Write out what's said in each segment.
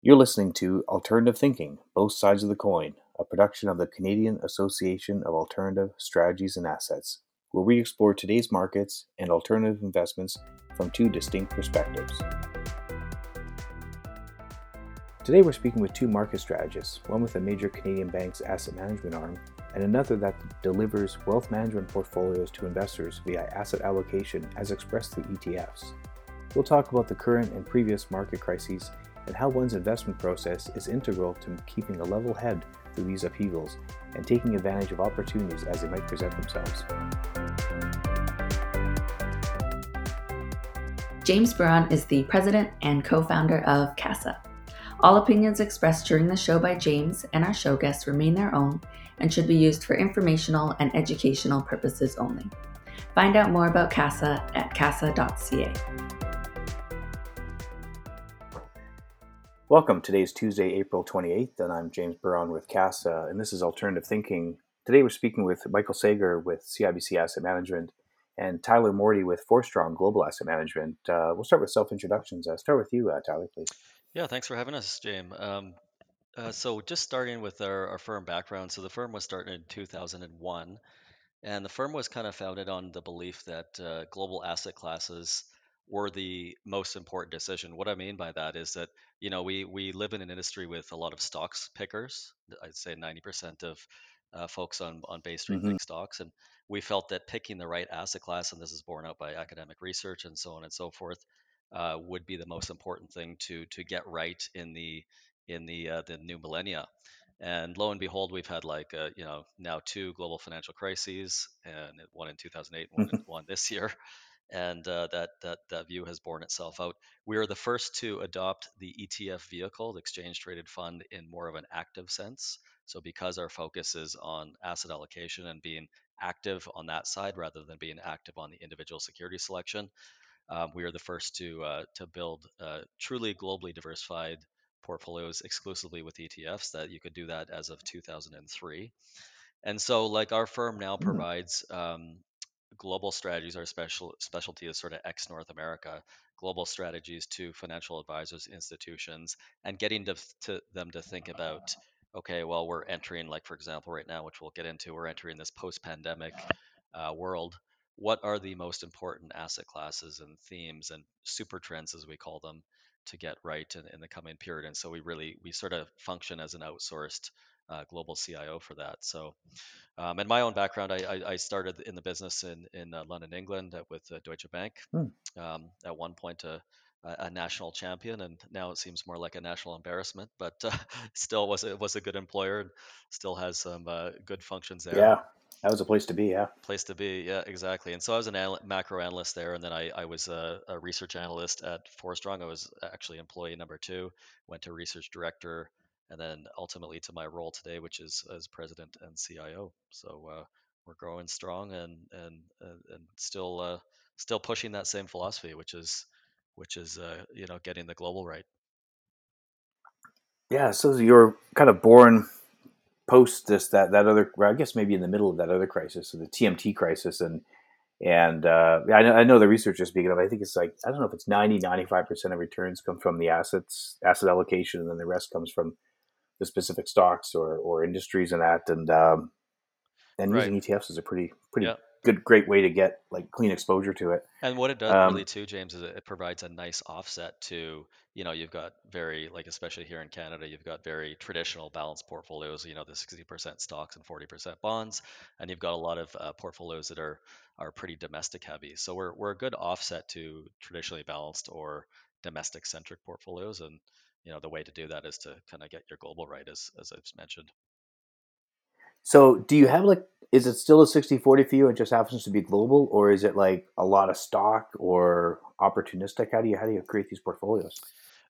You're listening to Alternative Thinking Both Sides of the Coin, a production of the Canadian Association of Alternative Strategies and Assets, where we explore today's markets and alternative investments from two distinct perspectives. Today, we're speaking with two market strategists one with a major Canadian bank's asset management arm, and another that delivers wealth management portfolios to investors via asset allocation as expressed through ETFs. We'll talk about the current and previous market crises and how one's investment process is integral to keeping a level head through these upheavals and taking advantage of opportunities as they might present themselves. James Burron is the president and co founder of CAASA. All opinions expressed during the show by James and our show guests remain their own and should be used for informational and educational purposes only. Find out more about CAASA at caasa.ca. Welcome. Today's Tuesday, April 28th, and I'm James Burron with CAASA, and this is Alternative Thinking. Today we're speaking with Michael Sager with CIBC Asset Management and Tyler Mordy with Forstrong Global Asset Management. Uh, we'll start with self introductions. Uh, start with you, uh, Tyler, please. Yeah, thanks for having us, James. Um, uh, so, just starting with our, our firm background. So, the firm was started in 2001, and the firm was kind of founded on the belief that uh, global asset classes were the most important decision. What I mean by that is that you know we we live in an industry with a lot of stocks pickers. I'd say 90% of uh, folks on on Bay Street Mm-hmm. pick stocks, and we felt that picking the right asset class, and this is borne out by academic research and so on and so forth, uh, would be the most important thing to to get right in the in the uh, the new millennia. And lo and behold, we've had like uh, you know now two global financial crises, and one in 2008, one one this year, and uh, that that that view has borne itself out. We are the first to adopt the ETF vehicle, the exchange traded fund, in more of an active sense. So because our focus is on asset allocation and being active on that side rather than being active on the individual security selection, um, we are the first to uh, to build uh, truly globally diversified portfolios exclusively with ETFs. That you could do that as of 2003. And so, like our firm now Mm, provides um, global strategies. Our special specialty is sort of ex North America. Global strategies to financial advisors, institutions, and getting to, to them to think about, okay, well, we're entering, like for example, right now, which we'll get into, we're entering this post-pandemic uh, world. What are the most important asset classes and themes and super trends, as we call them, to get right in, in the coming period? And so we really we sort of function as an outsourced uh, global CIO for that. So um, and my own background, I, I, I started in the business in, in uh, London, England uh, with uh, Deutsche Bank. mm. Um, at one point, a, a a national champion, and now it seems more like a national embarrassment. But uh, still, was it was a good employer, and still has some uh, good functions there. Yeah, that was a place to be. Yeah. place to be, yeah, exactly. And so I was an anal- macro analyst there, and then I, I was a, a research analyst at Forstrong. I was actually employee number two, went to research director, and then ultimately to my role today, which is as president and CIO. So uh, we're growing strong and and and, and still uh, still pushing that same philosophy, which is which is uh, you know getting the global right. Yeah. So you're kind of born post this that that other. I guess maybe in the middle of that other crisis, so the TMT crisis, and and uh, I know, I know the research is speaking of. I think it's like I don't know if it's 90, 95 percent of returns come from the assets asset allocation, and then the rest comes from the specific stocks or or industries and that. And um, and Right. using ETFs is a pretty pretty Yeah. good great way to get like clean exposure to it. And what it does really Um, too, James, is it it provides a nice offset to, you know, you've got very, like especially here in Canada, you've got very traditional balanced portfolios, you know, the 60% stocks and 40% bonds, and you've got a lot of uh, portfolios that are are pretty domestic heavy. So we're we're a good offset to traditionally balanced or domestic centric portfolios, and you know, the way to do that is to kind of get your global right, as as I've mentioned. so do you have like is it still a sixty forty for you? It just happens to be global, or is it like a lot of stock or opportunistic? How do you how do you create these portfolios?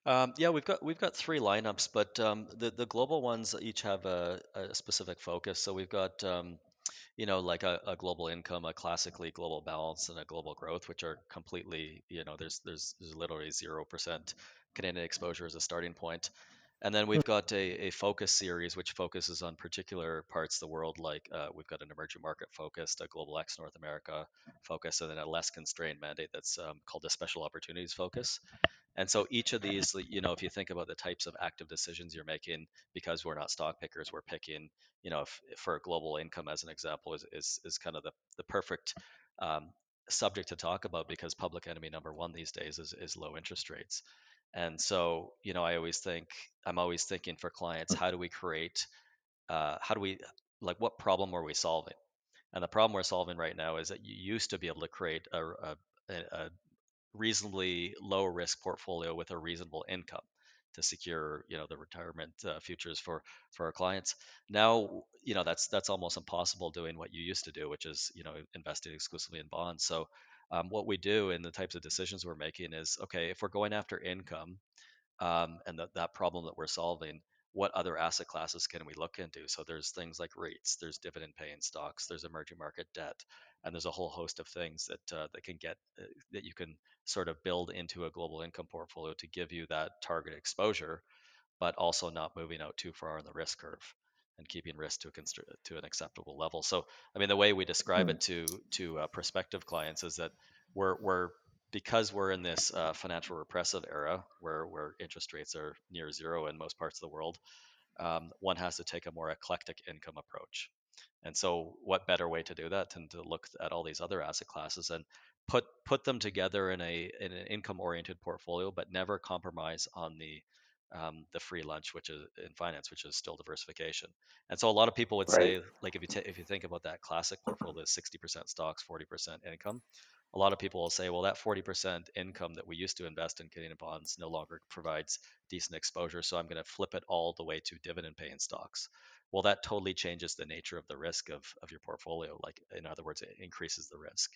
Um, yeah, we've got we've got three lineups, but um, the the global ones each have a, a specific focus. So we've got um, you know like a, a global income, a classically global balance, and a global growth, which are completely you know there's there's there's literally zero percent Canadian exposure as a starting point. And then we've got a, a focus series which focuses on particular parts of the world, like uh, we've got an emerging market focused, a global X North America focus, and then a less constrained mandate that's um, called a special opportunities focus. And so each of these, you know, if you think about the types of active decisions you're making, because we're not stock pickers, we're picking, you know, if, if for global income as an example is is, is kind of the the perfect um, subject to talk about because public enemy number one these days is, is low interest rates. And so, you know, I always think I'm always thinking for clients, how do we create, uh, how do we, like, what problem are we solving? And the problem we're solving right now is that you used to be able to create a, a, a reasonably low risk portfolio with a reasonable income to secure you know the retirement uh, futures for for our clients. Now you know that's that's almost impossible doing what you used to do which is you know investing exclusively in bonds. So um, what we do and the types of decisions we're making is okay if we're going after income um, and that that problem that we're solving what other asset classes can we look into? So there's things like rates there's dividend paying stocks there's emerging market debt and there's a whole host of things that uh, that can get uh, that you can sort of build into a global income portfolio to give you that target exposure but also not moving out too far on the risk curve and keeping risk to a constr- to an acceptable level so i mean the way we describe Hmm. it to to uh, prospective clients is that we're we're because we're in this uh, financial repressive era where where interest rates are near zero in most parts of the world, um, one has to take a more eclectic income approach. And so, what better way to do that than to look at all these other asset classes and put put them together in a in an income oriented portfolio, but never compromise on the um, the free lunch, which is in finance, which is still diversification. And so, a lot of people would Right. say, like if you ta if you think about that classic portfolio, sixty percent stocks, forty percent income. A lot of people will say, well, that forty percent income that we used to invest in Canadian bonds no longer provides decent exposure, so I'm going to flip it all the way to dividend paying stocks well that totally changes the nature of the risk of, of your portfolio like in other words it increases the risk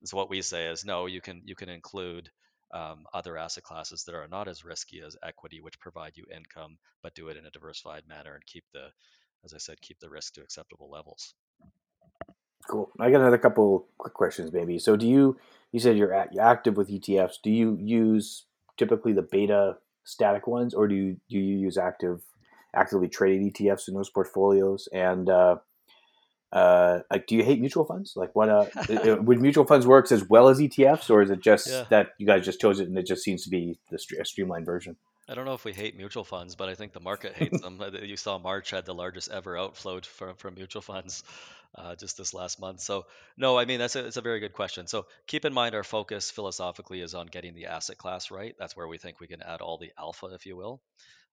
and so what we say is no you can you can include um, other asset classes that are not as risky as equity which provide you income but do it in a diversified manner and keep the as i said keep the risk to acceptable levels Cool. I got another couple quick questions, maybe. So, do you you said you're, at, you're active with ETFs? Do you use typically the beta static ones, or do you do you use active actively traded ETFs in those portfolios? And uh, uh, like, do you hate mutual funds? Like, what uh, would mutual funds works as well as ETFs, or is it yeah just that you guys just chose it and it just seems to be the stre- a streamlined version? I don't know if we hate mutual funds, but I think the market hates them. Uh, You saw March had the largest ever outflow from, from mutual funds uh, just this last month. So, no, I mean, that's a, it's a very good question. So, keep in mind our focus philosophically is on getting the asset class right. That's where we think we can add all the alpha, if you will.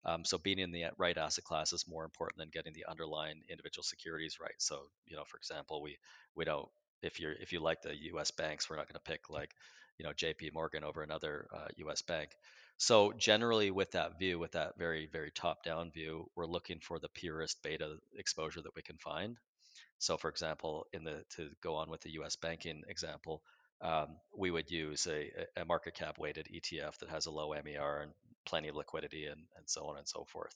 Um, so, being in the right asset class is more important than getting the underlying individual securities right. So, you know, for example, we we don't if you're if you like the U.S. banks, we're not going to pick like you know J.P. Morgan over another uh, U.S. bank so generally, with that view, with that very very top down view, we're looking for the purest beta exposure that we can find. So, for example, in the to go on with the U.S. banking example, um, we would use a, a market cap weighted ETF that has a low MER and plenty of liquidity and, and so on and so forth.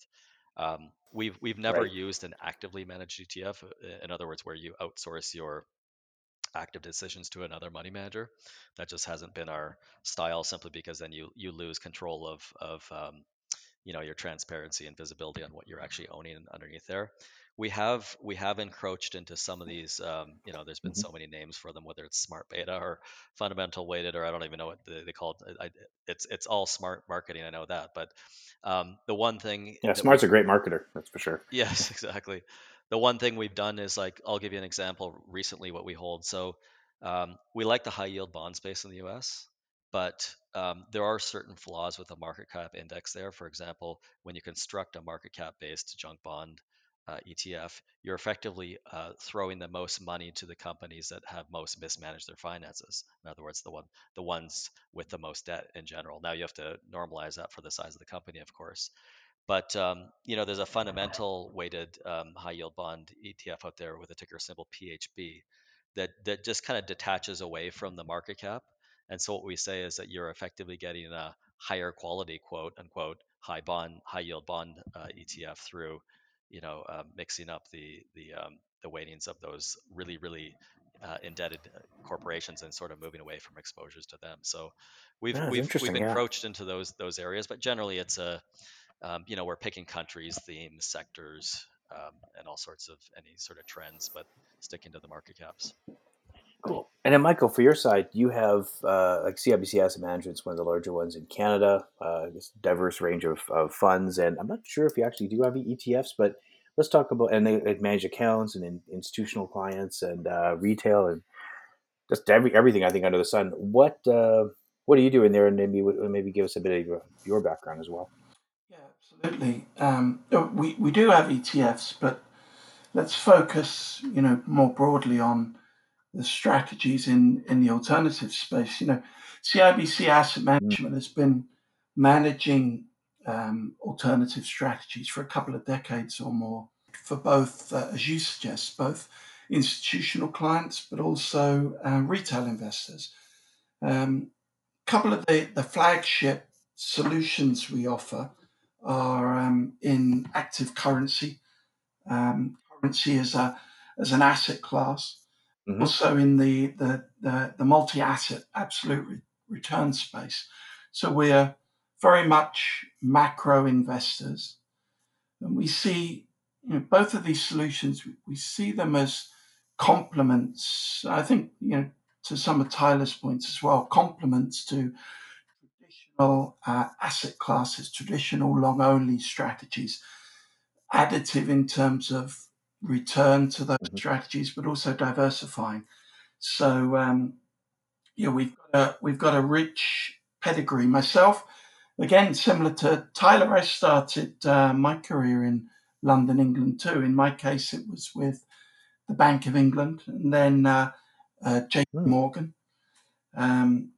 Um, we've we've never Right. used an actively managed ETF. In other words, where you outsource your active decisions to another money manager. That just hasn't been our style, simply because then you you lose control of of um, you know your transparency and visibility on what you're actually owning underneath there. We have we have encroached into some of these. Um, you know, there's been hmm so many names for them, whether it's smart beta or fundamental weighted, or I don't even know what they, they call it. I, it's it's all smart marketing. I know that, but um, the one thing Yeah, we Smart's a great marketer, that's for sure. Yes, exactly. The one thing we've done is like, I'll give you an example recently what we hold. So um, we like the high yield bond space in the US, but um, there are certain flaws with the market cap index there. For example, when you construct a market cap based junk bond uh, ETF, you're effectively uh, throwing the most money to the companies that have most mismanaged their finances. In other words, the one the ones with the most debt in general. Now you have to normalize that for the size of the company, of course. But um, you know, there's a fundamental weighted um, high yield bond ETF out there with a ticker symbol PHB that that just kind of detaches away from the market cap. And so what we say is that you're effectively getting a higher quality quote unquote high bond high yield bond uh, ETF through you know uh, mixing up the the um, the weightings of those really really uh, indebted uh, corporations and sort of moving away from exposures to them. So we've Yeah, we've we've interesting. Yeah. encroached into those those areas, but generally it's a um, you know, we're picking countries, themes, sectors, um, and all sorts of any sort of trends, but sticking to the market caps. Cool. And then, Michael, for your side, you have uh, like CIBC Asset Management is one of the larger ones in Canada. Uh, this diverse range of, of funds, and I'm not sure if you actually do have ETFs, but let's talk about and they, they manage accounts and in, institutional clients and uh, retail and just every everything I think under the sun. What uh, what are you doing there, and maybe maybe give us a bit of your, your background as well. Yeah, absolutely. Um, we we do have ETFs, but let's focus, you know, more broadly on the strategies in in the alternative space. You know, CIBC Asset Management has been managing um, alternative strategies for a couple of decades or more for both, uh, as you suggest, both institutional clients but also uh, retail investors. A um, couple of the, the flagship solutions we offer are um, in active currency, um, currency as a as an asset class, mm-hmm. also in the the the, the multi asset absolute re- return space. So we're very much macro investors. And we see you know, both of these solutions, we see them as complements, I think, you know, to some of Tyler's points as well, complements to traditional uh, asset classes, traditional long only strategies, additive in terms of return to those mm-hmm. strategies, but also diversifying. So, um, yeah, we've got a, we've got a rich pedigree. Myself, again, similar to Tyler, I started uh, my career in London, England too. In my case, it was with the Bank of England and then uh, uh, JP mm. Morgan. Um,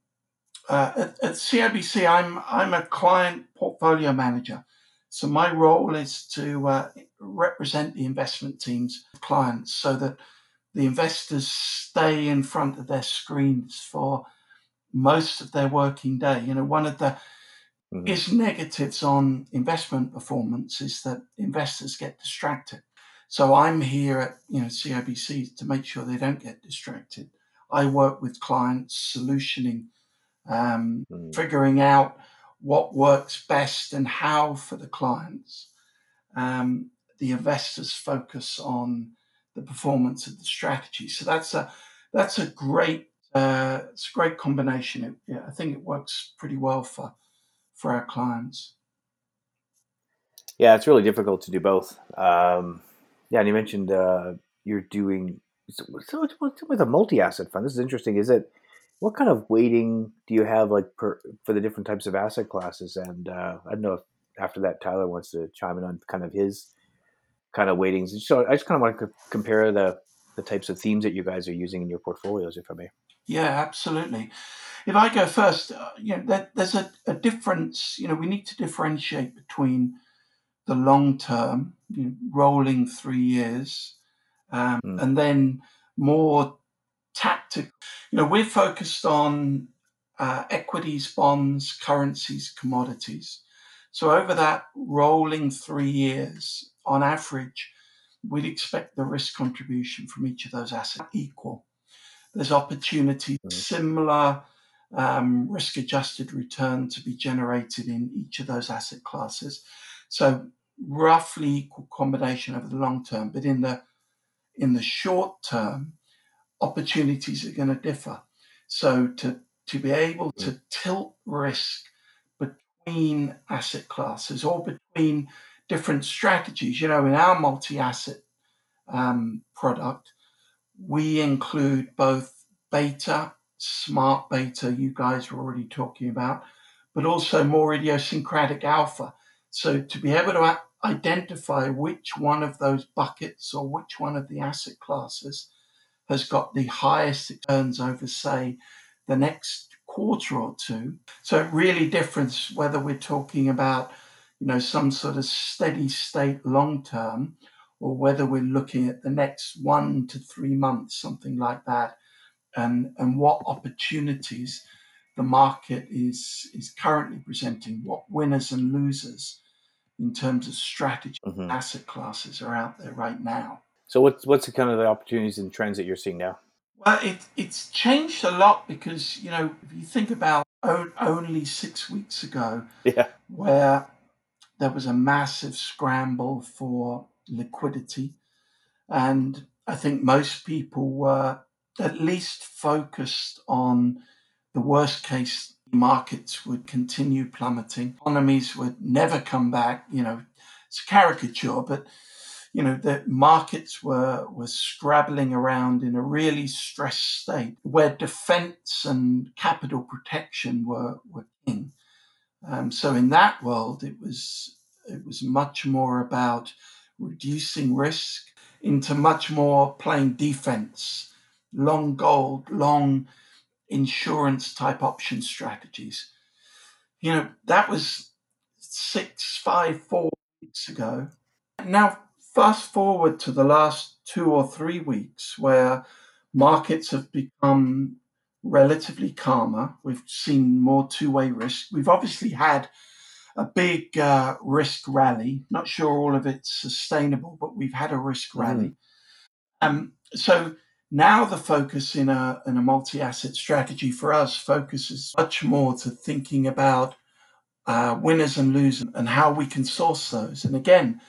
uh, at, at, CIBC, I'm I'm a client portfolio manager, so my role is to uh, represent the investment teams clients so that the investors stay in front of their screens for most of their working day. You know, one of the mm-hmm. biggest negatives on investment performance is that investors get distracted. So I'm here at you know CIBC to make sure they don't get distracted. I work with clients, solutioning, um, mm. figuring out what works best and how for the clients. Um, the investors focus on the performance of the strategy. So that's a that's a great uh, it's a great combination. It, yeah, I think it works pretty well for for our clients. Yeah, it's really difficult to do both. Um, yeah, and you mentioned uh, you're doing so, so with a multi-asset fund. This is interesting. Is it what kind of weighting do you have like per, for the different types of asset classes? And uh, I don't know if after that Tyler wants to chime in on kind of his kind of weightings. So I just kind of want to compare the the types of themes that you guys are using in your portfolios, if I may. Yeah, absolutely. If I go first, uh, you know, there, there's a, a difference. You know, we need to differentiate between the long term, you know, rolling three years, um, mm. and then more tactical. You know, we're focused on uh, equities, bonds, currencies, commodities. So over that rolling three years, on average, we'd expect the risk contribution from each of those assets equal. There's opportunity similar um, risk adjusted return to be generated in each of those asset classes. So roughly equal combination over the long term, but in the in the short term, opportunities are going to differ. So to to be able to mm. tilt risk between asset classes or between different strategies, you know, in our multi-asset um, product, we include both beta, smart beta, you guys were already talking about, but also more idiosyncratic alpha. So to be able to identify which one of those buckets or which one of the asset classes has got the highest returns over, say, the next quarter or two. So it really differs whether we're talking about, you know, some sort of steady state long term or whether we're looking at the next one to three months, something like that, and, and what opportunities the market is is currently presenting, what winners and losers in terms of strategy mm-hmm. asset classes are out there right now. So what's what's the kind of the opportunities and trends that you're seeing now? Well, it, it's changed a lot because you know if you think about only six weeks ago, yeah. where there was a massive scramble for liquidity, and I think most people were at least focused on the worst case markets would continue plummeting, economies would never come back. You know, it's a caricature, but you know the markets were were scrabbling around in a really stressed state where defense and capital protection were were king. Um, so in that world, it was it was much more about reducing risk into much more playing defense, long gold, long insurance type option strategies. You know, that was six, five, four weeks ago. Now, fast forward to the last two or three weeks where markets have become relatively calmer. We've seen more two way risk. We've obviously had a big uh, risk rally. Not sure all of it's sustainable, but we've had a risk mm-hmm. rally. Mm. Um, so now the focus in a, in a multi-asset strategy for us focuses much more to thinking about uh, winners and losers and how we can source those. And again,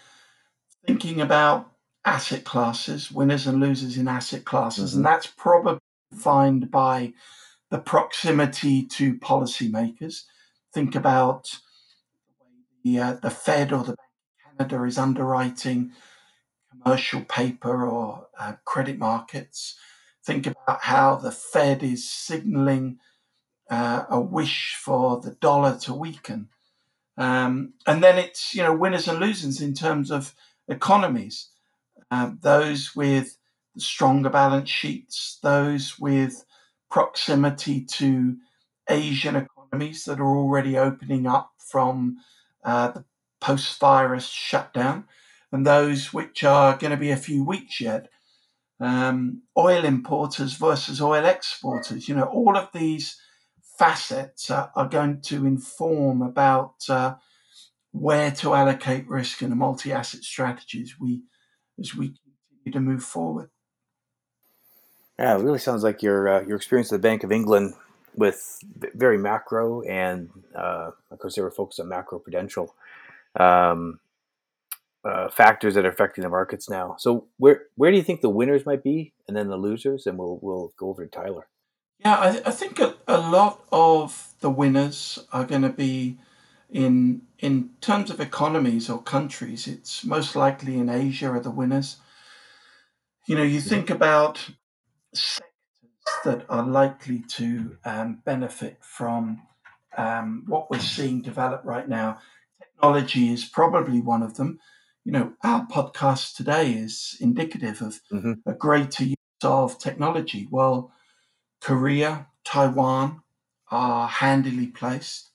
thinking about asset classes, winners and losers in asset classes, mm-hmm. and that's probably defined by the proximity to policymakers. Think about the, uh, the Fed or the Bank of Canada is underwriting commercial paper or uh, credit markets. Think about how the Fed is signaling uh, a wish for the dollar to weaken. Um, and then it's, you know, winners and losers in terms of economies. Um, those with stronger balance sheets, those with proximity to Asian economies that are already opening up from uh, the post virus shutdown and those which are going to be a few weeks yet. Um, oil importers versus oil exporters, you know, all of these facets are, are going to inform about uh, where to allocate risk in a multi-asset strategy as we as we continue to move forward. Yeah, it really sounds like your uh, your experience at the Bank of England with very macro and uh, of course they were focused on macro prudential. Um, uh, factors that are affecting the markets now. So where where do you think the winners might be, and then the losers? And we'll we'll go over to Tyler. Yeah, I, I think a, a lot of the winners are going to be in in terms of economies or countries. It's most likely in Asia are the winners. You know, you think about sectors that are likely to um, benefit from um, what we're seeing develop right now. Technology is probably one of them you know, our podcast today is indicative of mm-hmm. a greater use of technology. Well, Korea, Taiwan are handily placed.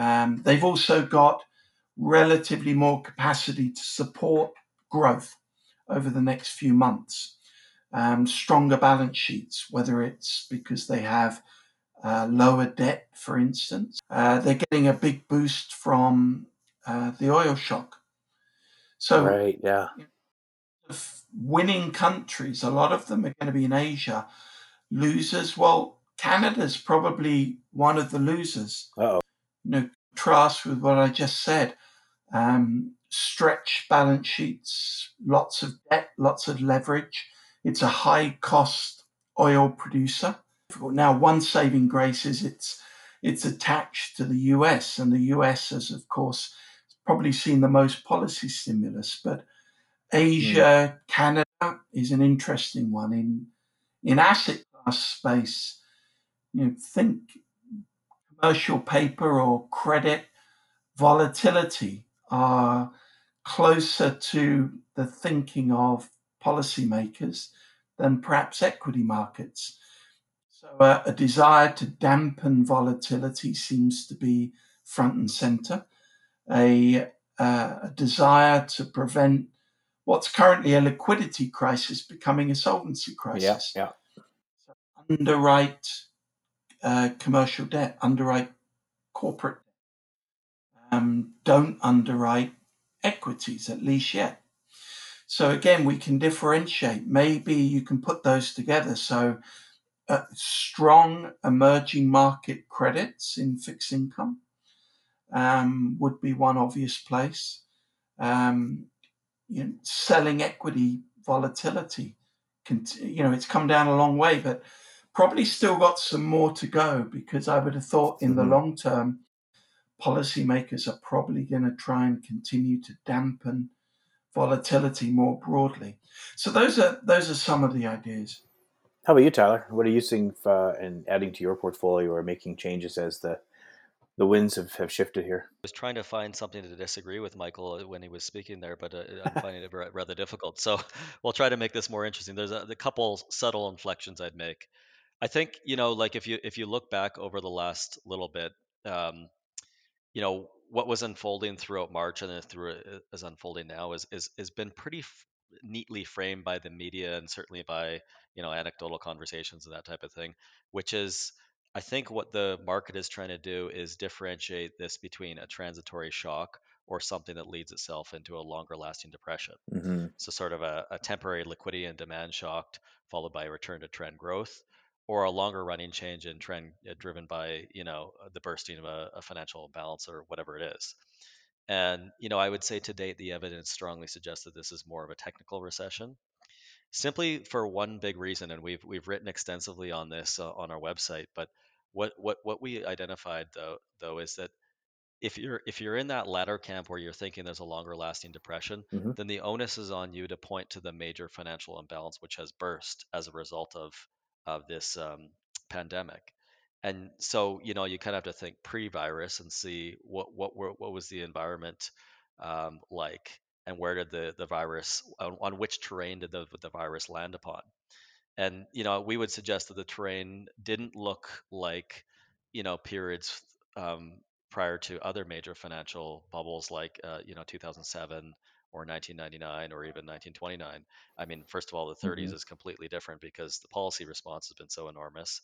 Um, they've also got relatively more capacity to support growth over the next few months. Um, stronger balance sheets, whether it's because they have uh, lower debt, for instance. Uh, they're getting a big boost from uh, the oil shock so, right, yeah. Winning countries, a lot of them are going to be in Asia. Losers, well, Canada's probably one of the losers. oh. You know, contrast with what I just said. Um, stretch balance sheets, lots of debt, lots of leverage. It's a high cost oil producer. Now, one saving grace is it's it's attached to the US, and the US has, of course, probably seen the most policy stimulus, but Asia, mm. Canada is an interesting one in in asset class space. You know, think commercial paper or credit volatility are closer to the thinking of policymakers than perhaps equity markets. So, uh, a desire to dampen volatility seems to be front and center a, uh, a desire to prevent what's currently a liquidity crisis becoming a solvency crisis. Yeah, yeah. So underwrite uh, commercial debt, underwrite corporate um, don't underwrite equities, at least yet. So again, we can differentiate. Maybe you can put those together. So uh, strong emerging market credits in fixed income, um, would be one obvious place. Um, you know, selling equity volatility you know, it's come down a long way, but probably still got some more to go because I would have thought in the Mhm. long term, policymakers are probably going to try and continue to dampen volatility more broadly. So those are those are some of the ideas. How about you, Tyler? What are you seeing uh, and adding to your portfolio or making changes as the the winds have, have shifted here? I was trying to find something to disagree with Michael when he was speaking there, but uh, I'm finding it rather difficult. So we'll try to make this more interesting. There's a, a couple subtle inflections I'd make. I think you know, like if you if you look back over the last little bit, um, you know what was unfolding throughout March and then through it is unfolding now is is has been pretty f- neatly framed by the media and certainly by you know anecdotal conversations and that type of thing, which is I think what the market is trying to do is differentiate this between a transitory shock or something that leads itself into a longer lasting depression. Mm-hmm. So sort of a, a temporary liquidity and demand shock followed by a return to trend growth or a longer running change in trend uh, driven by you know uh, the bursting of a, a financial imbalance or whatever it is and you know i would say to date the evidence strongly suggests that this is more of a technical recession simply for one big reason and we've we've written extensively on this uh, on our website but what what what we identified though though is that if you're if you're in that latter camp where you're thinking there's a longer lasting depression, Mhm. then the onus is on you to point to the major financial imbalance which has burst as a result of of this um, pandemic. And so, you know, you kind of have to think pre-virus and see what what were, what was the environment um, like, and where did the the virus on, on which terrain did the the virus land upon? And you know, we would suggest that the terrain didn't look like you know periods um, prior to other major financial bubbles like uh, you know 2007 or 1999 or even 1929. I mean, first of all, the 30s Mhm. is completely different because the policy response has been so enormous.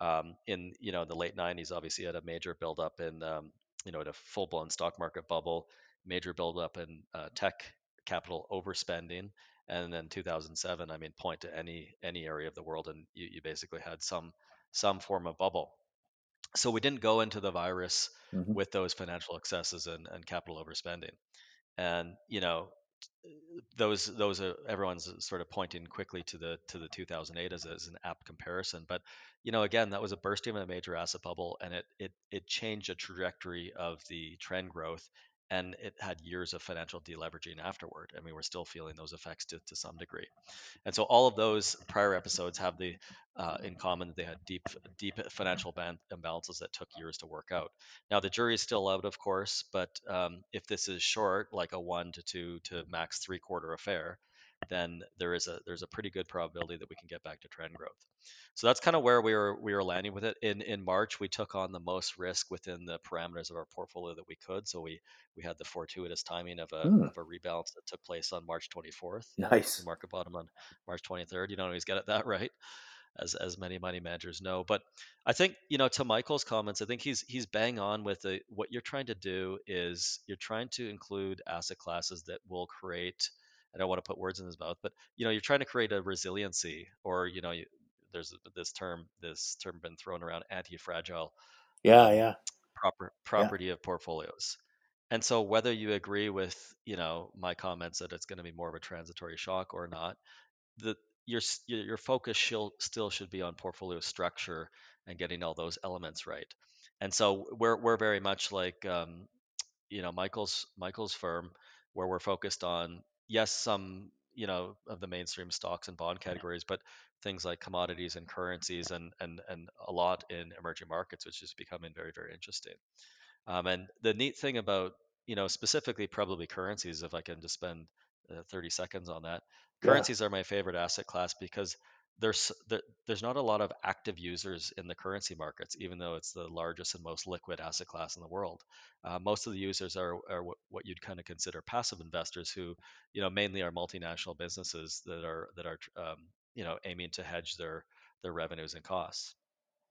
Um, in you know the late 90s, obviously had a major buildup in um, you know a full-blown stock market bubble, major buildup in uh, tech capital overspending, and then 2007 i mean point to any any area of the world and you, you basically had some some form of bubble so we didn't go into the virus Mhm. with those financial excesses and, and capital overspending and you know those those are everyone's uh, sort of pointing quickly to the to the 2008 as, as an apt comparison but you know again that was a bursting of a major asset bubble and it it it changed the trajectory of the trend growth and it had years of financial deleveraging afterward and we were still feeling those effects to, to some degree. And so all of those prior episodes have the uh, in common that they had deep deep financial imbalances that took years to work out. Now the jury is still out of course but um, if this is short like a one to two to max three quarter affair then there is a there's a pretty good probability that we can get back to trend growth so that's kind of where we were we were landing with it in in march we took on the most risk within the parameters of our portfolio that we could so we we had the fortuitous timing of a Hmm. of a rebalance that took place on march 24th Nice. the market bottom on March 23rd. You don't always get it that right, as as many money managers know. But I think you know to Michael's comments, I think he's he's bang on with the what you're trying to do is you're trying to include asset classes that will create. I don't want to put words in his mouth, but you know you're trying to create a resiliency, or you know you, there's this term this term been thrown around anti-fragile Yeah, um, yeah. proper property of portfolios. And so whether you agree with, you know, my comments that it's going to be more of a transitory shock or not, the your your your focus still still should be on portfolio structure and getting all those elements right. And so we're we're very much like um, you know Michael's Michael's firm where we're focused on yes some you know of the mainstream stocks and bond categories, but things like commodities and currencies and and and a lot in emerging markets, which is becoming very very interesting. Um, and the neat thing about, you know, specifically probably currencies, if I can just spend uh, 30 seconds on that, Yeah. currencies are my favorite asset class because there's there, there's not a lot of active users in the currency markets, even though it's the largest and most liquid asset class in the world. Uh, most of the users are, are what, what you'd kind of consider passive investors, who you know mainly are multinational businesses that are that are um, you know aiming to hedge their their revenues and costs.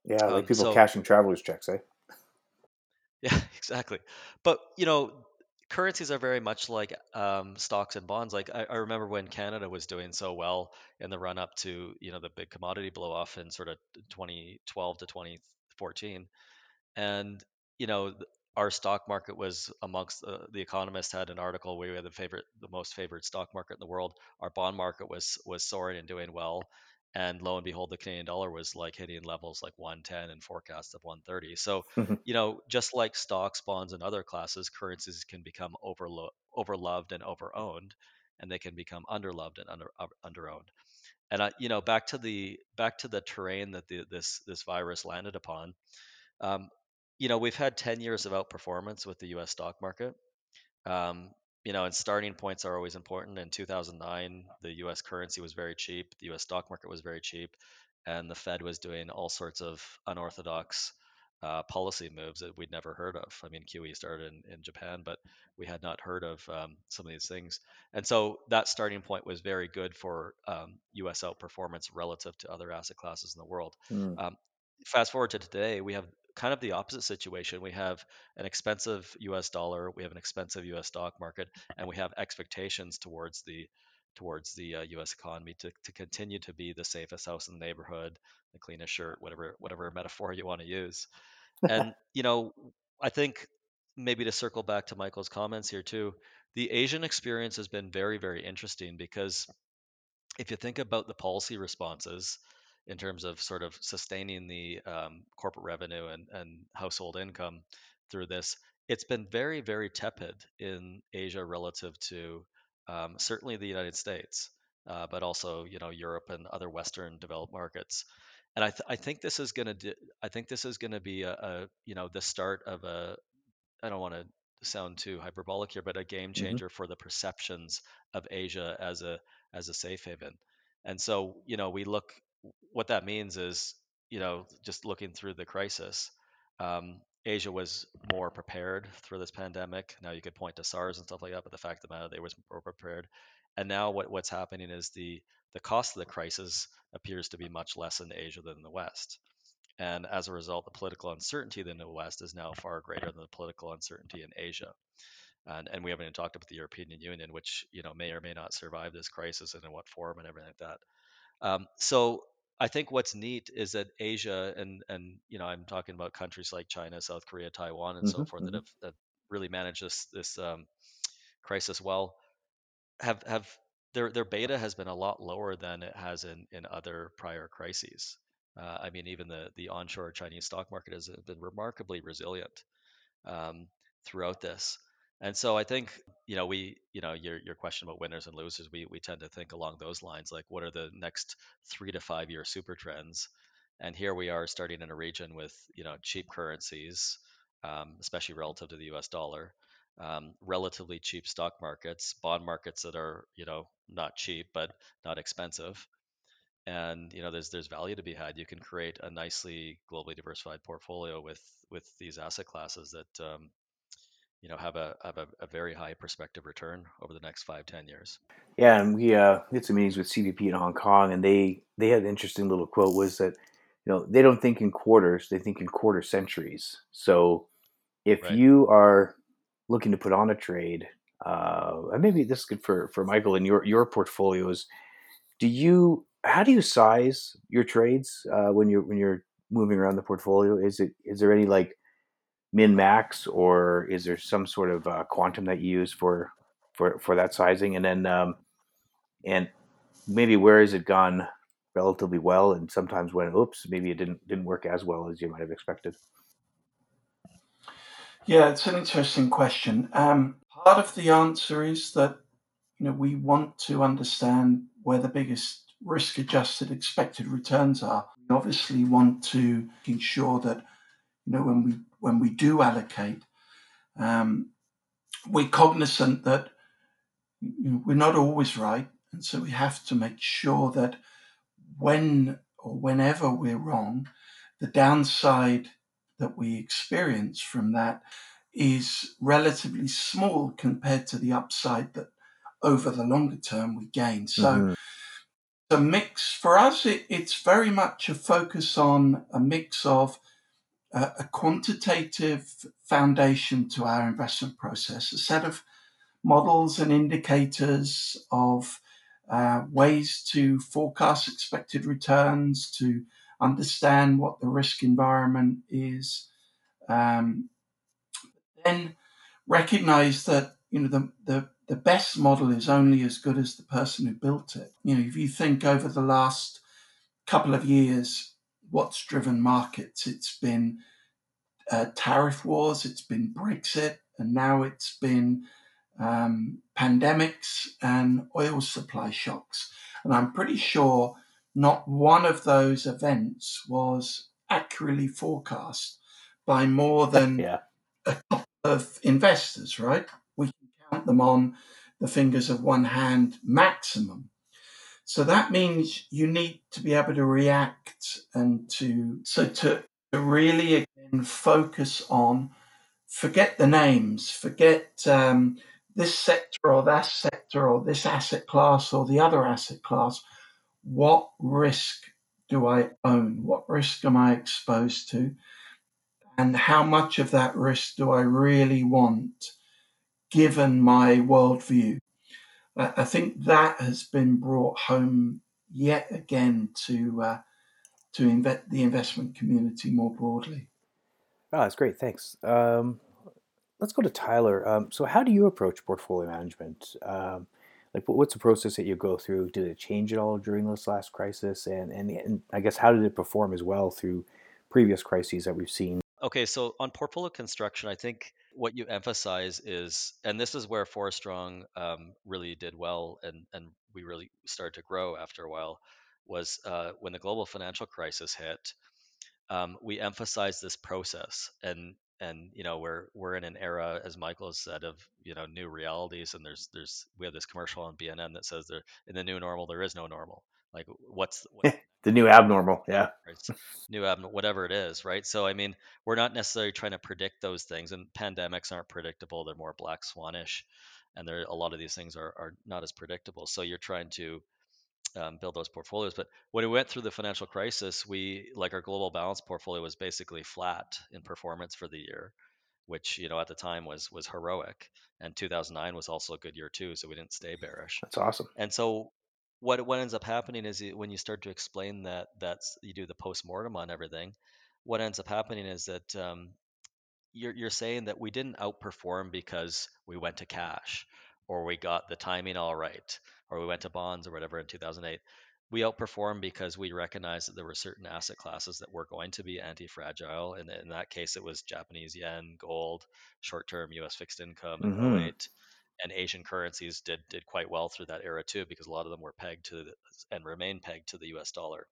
Yeah, like Um, people so cashing travelers checks, eh? Yeah, exactly. But you know, currencies are very much like um, stocks and bonds. Like I, I remember when Canada was doing so well in the run up to you know the big commodity blow off in sort of 2012 to 2014, and you know our stock market was amongst uh, the economist had an article where we had the favorite the most favored stock market in the world our bond market was was soaring and doing well and lo and behold the canadian dollar was like hitting levels like 110 and forecasts of 130 so you know just like stocks bonds and other classes currencies can become overlo- overloved and overowned and they can become underloved and under uh, underowned and I, you know back to the back to the terrain that the, this this virus landed upon um, you know, we've had 10 years of outperformance with the US stock market. Um, you know, and starting points are always important. In 2009, the US currency was very cheap, the US stock market was very cheap, and the Fed was doing all sorts of unorthodox uh, policy moves that we'd never heard of. I mean, QE started in, in Japan, but we had not heard of um, some of these things. And so that starting point was very good for um, US outperformance relative to other asset classes in the world. Mm. Um, fast forward to today, we have kind of the opposite situation. We have an expensive US dollar, we have an expensive US stock market, and we have expectations towards the towards the uh, U.S. economy to, to continue to be the safest house in the neighborhood, the cleanest shirt, whatever whatever metaphor you want to use. And you know, I think maybe to circle back to Michael's comments here too, the Asian experience has been very very interesting because if you think about the policy responses in terms of sort of sustaining the um, corporate revenue and, and household income through this, it's been very, very tepid in Asia relative to um, certainly the United States, uh, but also you know Europe and other Western developed markets. And I, th- I think this is going to I think this is going to be a, a you know the start of a I don't want to sound too hyperbolic here, but a game mm-hmm. changer mm-hmm. for the perceptions of Asia as a as a safe haven. And so, you know, we look what that means is, you know, just looking through the crisis, um, Asia was more prepared through this pandemic. Now you could point to SARS and stuff like that, but the fact of the matter, they was more prepared. And now what, what's happening is the the cost of the crisis appears to be much less in Asia than in the West. And as a result, the political uncertainty in the West is now far greater than the political uncertainty in Asia. And, and we haven't even talked about the European Union, which you know may or may not survive this crisis and in what form and everything like that. Um, so I think what's neat is that Asia and and you know I'm talking about countries like China, South Korea, Taiwan, and mm-hmm, so forth mm-hmm. that have that really managed this this um, crisis well. Have have their their beta has been a lot lower than it has in in other prior crises. Uh, I mean, even the the onshore Chinese stock market has been remarkably resilient um, throughout this. And so I think, you know, we, you know, your your question about winners and losers, we we tend to think along those lines, like what are the next three to five year super trends? And here we are starting in a region with, you know, cheap currencies, um, especially relative to the U.S. dollar, um, relatively cheap stock markets, bond markets that are, you know, not cheap but not expensive, and you know, there's there's value to be had. You can create a nicely globally diversified portfolio with with these asset classes that um, you know have a have a, a, very high prospective return over the next five ten years. Yeah, and we uh, had some meetings with CBP in Hong Kong, and they they had an interesting little quote was that you know they don't think in quarters, they think in quarter centuries. So if right. you are looking to put on a trade, uh, and maybe this is good for for Michael and your your portfolios. Do you how do you size your trades uh, when you're when you're moving around the portfolio? Is it is there any like min max, or is there some sort of uh, quantum that you use for for for that sizing? And then um, and maybe where has it gone relatively well, and sometimes when oops, maybe it didn't didn't work as well as you might have expected. Yeah, it's an interesting question. Um, part of the answer is that you know we want to understand where the biggest risk-adjusted expected returns are. We obviously want to ensure that you know when we when we do allocate, um, we're cognizant that you know, we're not always right, and so we have to make sure that when or whenever we're wrong, the downside that we experience from that is relatively small compared to the upside that over the longer term we gain. So, mm-hmm. the mix for us, it, it's very much a focus on a mix of a quantitative foundation to our investment process, a set of models and indicators of uh, ways to forecast expected returns, to understand what the risk environment is. Um, then recognize that you know the, the the best model is only as good as the person who built it. You know, if you think over the last couple of years, what's driven markets? It's been uh, tariff wars, it's been Brexit, and now it's been um, pandemics and oil supply shocks. And I'm pretty sure not one of those events was accurately forecast by more than Yeah. a couple of investors, right? We can count them on the fingers of one hand maximum. So that means you need to be able to react and to so to, to really again focus on forget the names, forget um, this sector or that sector or this asset class or the other asset class. What risk do I own? What risk am I exposed to? And how much of that risk do I really want given my worldview? I I think that has been brought home yet again to uh, to inve- the investment community more broadly. Oh, that's great. Thanks. Um, let's go to Tyler. Um, so, how do you approach portfolio management? Um, like, what's the process that you go through? Did it change at all during this last crisis? And, and, and I guess, how did it perform as well through previous crises that we've seen? Okay, so on portfolio construction, I think what you emphasize is, and this is where Forstrong um, really did well, and and we really started to grow after a while, was uh, when the global financial crisis hit. Um, we emphasized this process, and and you know we're we're in an era, as Michael has said, of you know new realities, and there's there's we have this commercial on BNN that says there in the new normal there is no normal. Like what's what's the new abnormal. Yeah. new abnormal, whatever it is, right? So, I mean, we're not necessarily trying to predict those things, and pandemics aren't predictable; they're more black swanish, and there a lot of these things are are not as predictable. So, you're trying to um, build those portfolios. But when we went through the financial crisis, we like our global balance portfolio was basically flat in performance for the year, which you know at the time was was heroic. And 2009 was also a good year too, so we didn't stay bearish. That's awesome. And so what what ends up happening is when you start to explain that that's you do the post mortem on everything, what ends up happening is that um, you're you're saying that we didn't outperform because we went to cash or we got the timing all right or we went to bonds or whatever in 2008. We outperformed because we recognized that there were certain asset classes that were going to be anti-fragile, and in that case, it was Japanese yen, gold, short-term U.S. fixed income in hmm 08 and Asian currencies did did quite well through that era too, because a lot of them were pegged to the, and remain pegged to the U.S. dollar.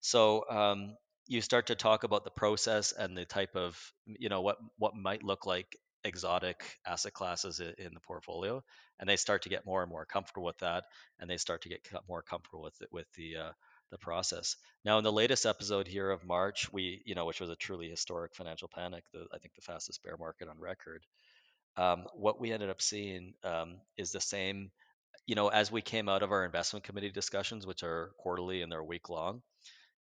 So um, you start to talk about the process and the type of you know what what might look like exotic asset classes in the portfolio, and they start to get more and more comfortable with that, and they start to get more comfortable with it with the uh, the process. Now, in the latest episode here of March, we you know which was a truly historic financial panic, the I think the fastest bear market on record um, what we ended up seeing um, is the same. You know, as we came out of our investment committee discussions, which are quarterly and they're week long,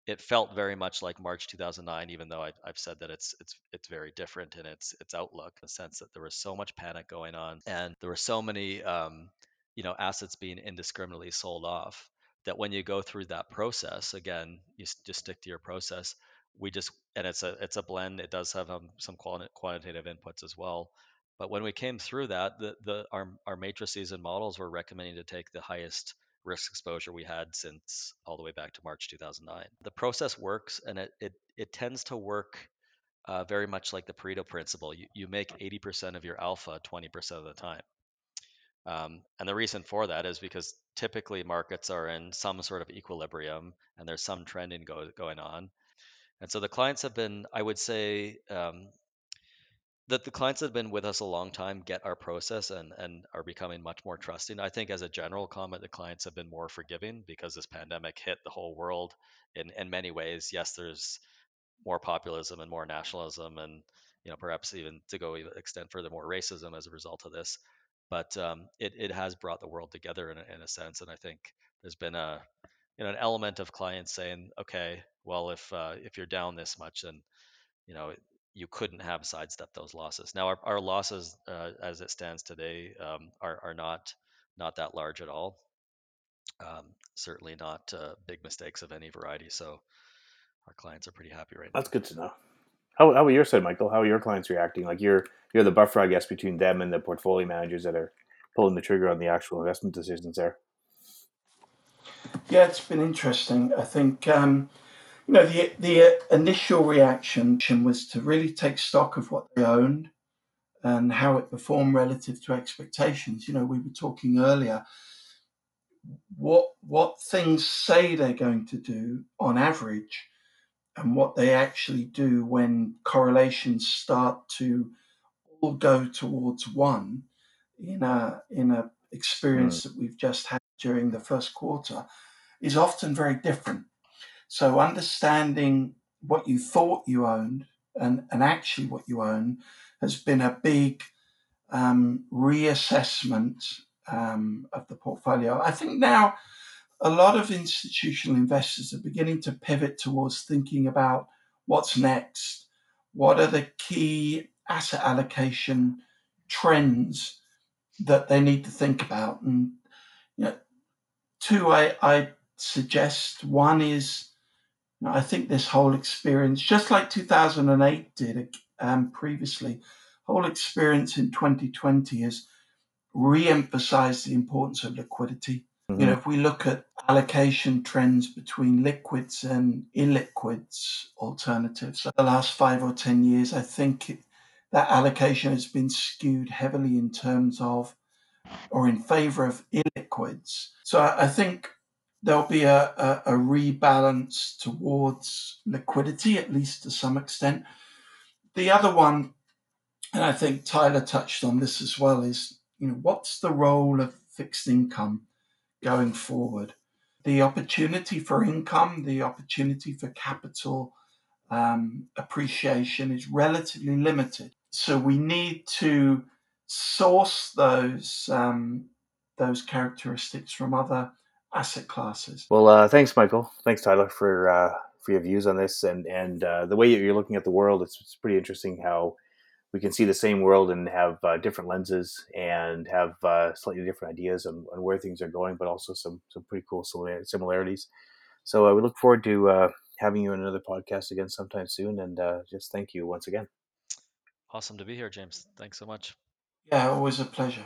it felt very much like March 2009, even though I've, I've said that it's it's it's very different in its its outlook, in the sense that there was so much panic going on, and there were so many um, you know assets being indiscriminately sold off that when you go through that process, again, you just stick to your process. We just and it's a it's a blend. It does have um, some quantitative inputs as well. But when we came through that, the, the our our matrices and models were recommending to take the highest risk exposure we had since all the way back to March 2009. The process works, and it it, it tends to work uh, very much like the Pareto principle. You, you make 80% of your alpha 20% of the time. Um, and the reason for that is because typically markets are in some sort of equilibrium and there's some trending go, going on. And so the clients have been, I would say, um, that the clients that have been with us a long time get our process and and are becoming much more trusting. I think as a general comment, the clients have been more forgiving because this pandemic hit the whole world in in many ways. Yes, there's more populism and more nationalism and you know perhaps even to go even extend further more racism as a result of this. But um, it it has brought the world together in a, in a sense, and I think there's been a you know an element of clients saying, okay, well if uh, if you're down this much, then you know you couldn't have sidestepped those losses. Now our, our losses uh, as it stands today um, are are not not that large at all. Um, certainly not uh, big mistakes of any variety. So our clients are pretty happy right now. That's good to know. How, how about your side, Michael? How are your clients reacting? Like you're you're the buffer, I guess, between them and the portfolio managers that are pulling the trigger on the actual investment decisions there. Yeah, it's been interesting. I think um, you know the the initial reaction was to really take stock of what they owned and how it performed relative to expectations. You know, we were talking earlier what what things say they're going to do on average and what they actually do when correlations start to all go towards one in a in a experience mm. that we've just had during the first quarter is often very different. So understanding what you thought you owned and, and actually what you own has been a big um, reassessment um, of the portfolio. I think now a lot of institutional investors are beginning to pivot towards thinking about what's next. What are the key asset allocation trends that they need to think about? And you know, two, I, I suggest one is I think this whole experience, just like 2008 did um, previously, whole experience in 2020 has re-emphasized the importance of liquidity. Mm-hmm. You know, if we look at allocation trends between liquids and illiquids alternatives, the last five or ten years, I think it, that allocation has been skewed heavily in terms of or in favor of illiquids. So I, I think there'll be a, a, a, rebalance towards liquidity, at least to some extent. The other one, and I think Tyler touched on this as well, is you know what's the role of fixed income going forward? The opportunity for income, the opportunity for capital um, appreciation is relatively limited. So we need to source those um, those characteristics from other asset classes. Well, uh, thanks, Michael. Thanks, Tyler, for uh, for your views on this and and uh, the way you're looking at the world. It's, it's pretty interesting how we can see the same world and have uh, different lenses and have uh, slightly different ideas on, on, where things are going, but also some some pretty cool similarities. So uh, we look forward to having you in another podcast again sometime soon. And just thank you once again. Awesome to be here, James. Thanks so much. Yeah, always a pleasure.